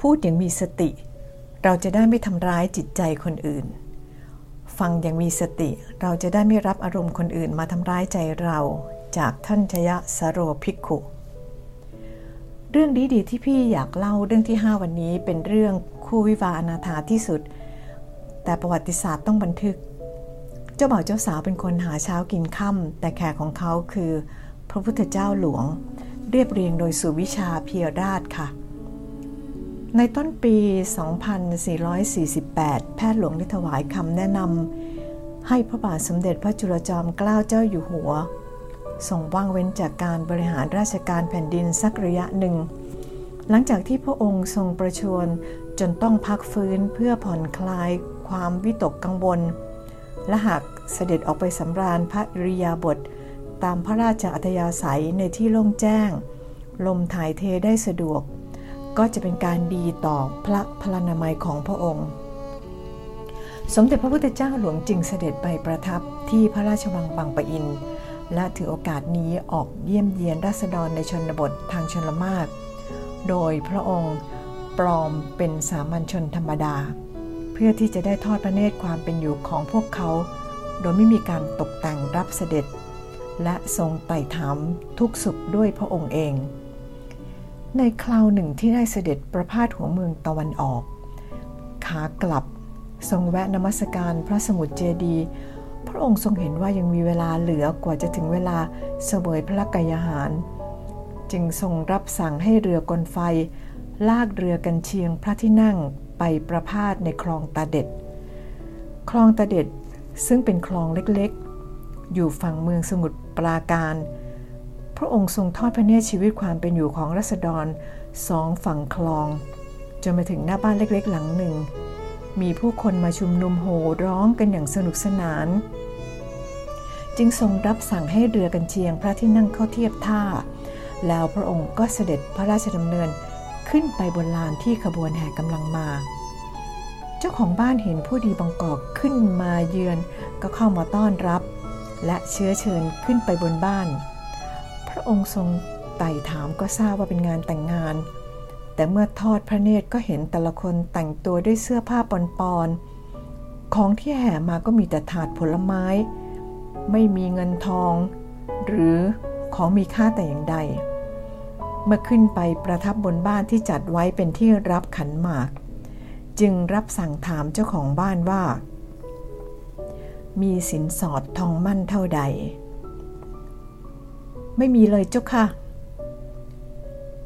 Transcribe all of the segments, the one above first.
พูดอย่างมีสติ เราจะได้ไม่ทำร้ายจิตใจคนอื่น ฟังอย่างมีสติ เราจะได้ไม่รับอารมณ์คนอื่นมาทำร้ายใจเราจากท่านชยะสโรภิกขุ เรื่องดีดีที่พี่อยากเล่าเรื่องที่ 5 วันนี้เป็นเรื่องคู่วิวาอนาถาที่สุด แต่ประวัติศาสตร์ต้องบันทึก เจ้าบ่าวเจ้าสาวเป็นคนหาเช้ากินค่ำแต่แขกของเขาคือ พระพุทธเจ้าหลวง เรียบเรียงโดยสุวิชาเพียราชค่ะ ในต้นปี 2448 แพทย์หลวงได้ถวายคำแนะนำให้พระบาทสมเด็จพระจุลจอมเกล้าเจ้าอยู่หัวทรงว่างเว้นจากการบริหารราชการแผ่นดินสักระยะหนึ่ง หลังจากที่พระองค์ทรงประชวรจนต้องพักฟื้นเพื่อผ่อนคลายความวิตกกังวล และหากเสด็จออกไปสำราญพระริยาบท ตามพระราชอัธยาศัยในที่โล่งแจ้ง ลมถ่ายเทได้สะดวก ก็จะเป็นการดีต่อพระพลานามัยของพระองค์ สมเด็จพระพุทธเจ้าหลวงจึงเสด็จไปประทับที่พระราชวังบางปะอิน และถือโอกาสนี้ออกเยี่ยมเยียนราษฎรในชนบททางชนละมากโดยพระองค์ปลอมเป็นสามัญชนธรรมดา เพื่อที่จะได้ทอดพระเนตรความเป็นอยู่ของพวกเขา โดยไม่มีการตกแต่งรับเสด็จ และทรงไต่ถามทุกสุขด้วยพระองค์เอง ในคราวหนึ่งที่ได้เสด็จประพาสหัวเมืองตะวันออก ขากลับทรงแวะนมัสการพระสมุทรเจดี พระองค์ทรงเห็นว่ายังมีเวลาเหลือกว่าจะถึงเวลาเสวยพระกายหาร จึงทรงรับสั่งให้เรือกลไฟ ลากเรือกันเชียงพระที่นั่งไปประพาสในคลองตาเด็ด คลองตาเด็ดซึ่งเป็นคลองเล็กๆ อยู่ฝั่งเมืองสมุทรปราการ พระองค์ทรงทอดพระเนตรชีวิตความเป็นอยู่ของรัษฎรสองฝั่งคลอง จนมาถึงหน้าบ้านเล็กๆ หลังหนึ่ง มีผู้คนมาชุมนุมโห่ร้องกันอย่างสนุกสนาน จึงทรงรับสั่งให้เรือกันเชียงพระที่นั่งเข้าเทียบท่า แล้วพระองค์ก็เสด็จพระราชดำเนินขึ้นไปบนลานที่ขบวนแห่กำลังมา เจ้าของบ้านเห็นผู้ดีบังกอกขึ้นมาเยือนก็เข้ามาต้อนรับ และเชื้อเชิญขึ้นไปบนบ้าน พระองค์ทรงไต่ถามก็ทราบว่าเป็นงานแต่งงาน แต่เมื่อทอดพระเนตรก็เห็นแต่ละคนแต่งตัวด้วยเสื้อผ้าปอนๆ ของที่แห่มาก็มีแต่ถาดผลไม้ ไม่มีเงินทอง หรือของมีค่าแต่อย่างใด เมื่อขึ้นไปประทับบนบ้านที่จัดไว้เป็นที่รับขันหมาก จึงรับสั่งถามเจ้าของบ้านว่า มีสินสอดทองมั่นเท่าใด ไม่มีเลยเจ้าค่ะ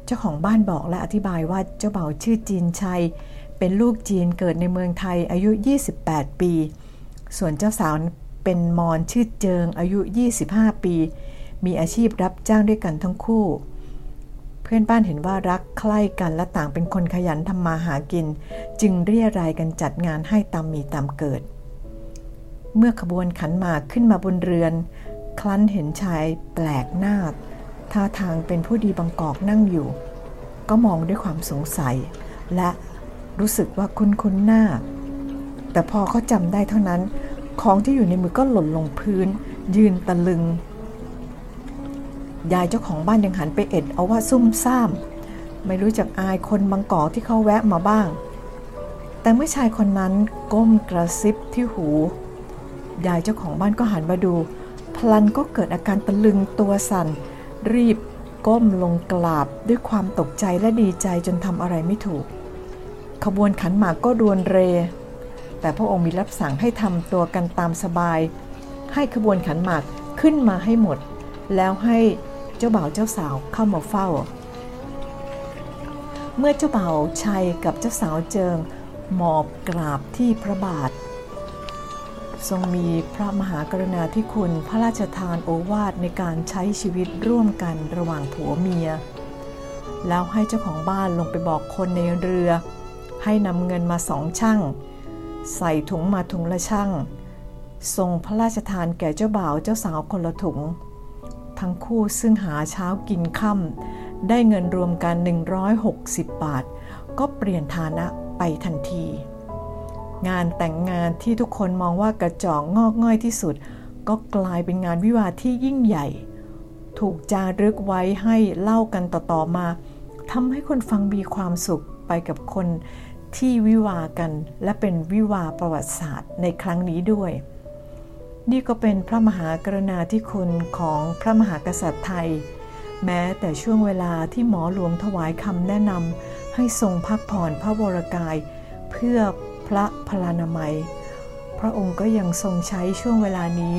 เจ้าของบ้านบอกและอธิบายว่าเจ้าเบ่าชื่อจีนชัย เป็นลูกจีนเกิดในเมืองไทยอายุ 28 ปี ส่วนเจ้าสาวเป็นมอนชื่อเจิงอายุ 25 ปี มีอาชีพรับจ้างด้วยกันทั้งคู่ เพื่อนบ้านเห็นว่ารักใคร่กันและต่างเป็นคนขยันทำมาหากิน จึงเรียรายกันจัดงานให้ตามมีตามเกิด เมื่อขบวนขันหมากขึ้นมาบนเรือน คลั้นเห็นชายแปลกหน้า ท่าทางเป็นผู้ดีบางกอกนั่งอยู่ ก็มองด้วยความสงสัย และรู้สึกว่าคุ้นคุ้นหน้า แต่พอเขาจำได้เท่านั้น ของที่อยู่ในมือก็หล่นลงพื้น ยืนตะลึง ยายเจ้าของบ้านยังหันไปเอ็ดเอาว่าซุ่มซ่าม ไม่รู้จักอายคนบางกอกที่เขาแวะมาบ้าง แต่เมื่อชายคนนั้นก้มกระซิบที่หู ยายเจ้าของบ้านก็หันมาดู พลันก็เกิดอาการตะลึงตัวสั่น รีบก้มลงกราบด้วยความตกใจและดีใจจนทำอะไรไม่ถูก ขบวนขันหมากก็ดวนเร แต่พระองค์มีรับสั่งให้ทำตัวกันตามสบาย ให้ขบวนขันหมากขึ้นมาให้หมด แล้วให้เจ้าบ่าวเจ้าสาวเข้ามาเฝ้า เมื่อเจ้าบ่าวชัยกับเจ้าสาวเจิงหมอบกราบที่พระบาท ทรงมีพระมหากรุณาธิคุณพระราชทานโอวาทในการใช้ชีวิตร่วมกันระหว่างผัวเมีย แล้วให้เจ้าของบ้านลงไปบอกคนในเรือ ให้นำเงินมาสองช่าง ใส่ถุงมาถุงละช่างทรงพระราชทานแก่เจ้าบ่าวเจ้าสาวคนละถุง ทั้งคู่ซึ่งหาเช้ากินค่ำได้เงินรวมกัน 160 บาท ก็เปลี่ยนฐานะไปทันที งานแต่งงานที่ทุกคนมองว่ากระจอกงอกง่อยที่สุด ก็กลายเป็นงานวิวาที่ยิ่งใหญ่ ถูกจารึกไว้ให้เล่ากันต่อๆมาทำให้คนฟังมีความสุขไปกับคนที่วิวากัน และเป็นวิวาประวัติศาสตร์ในครั้งนี้ด้วย นี่ก็เป็นพระมหากรุณาธิคุณของพระมหากษัตริย์ไทย แม้แต่ช่วงเวลาที่หมอหลวงถวายคำแนะนำให้ทรงพักผ่อนพระวรกาย เพื่อ พระพลานามัย พระองค์ก็ยังทรงใช้ช่วงเวลานี้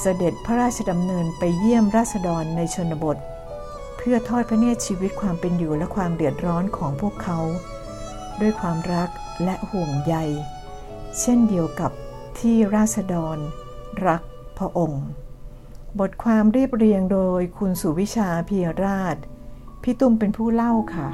เสด็จพระราชดำเนินไปเยี่ยมราษฎรในชนบท เพื่อทอดพระเนตรชีวิตความเป็นอยู่และความเดือดร้อนของพวกเขา ด้วยความรักและห่วงใย เช่นเดียวกับที่ราษฎร รักพระองค์ บทความเรียบเรียงโดยคุณสุวิชาเพียราช พี่ตุ้มเป็นผู้เล่าค่ะ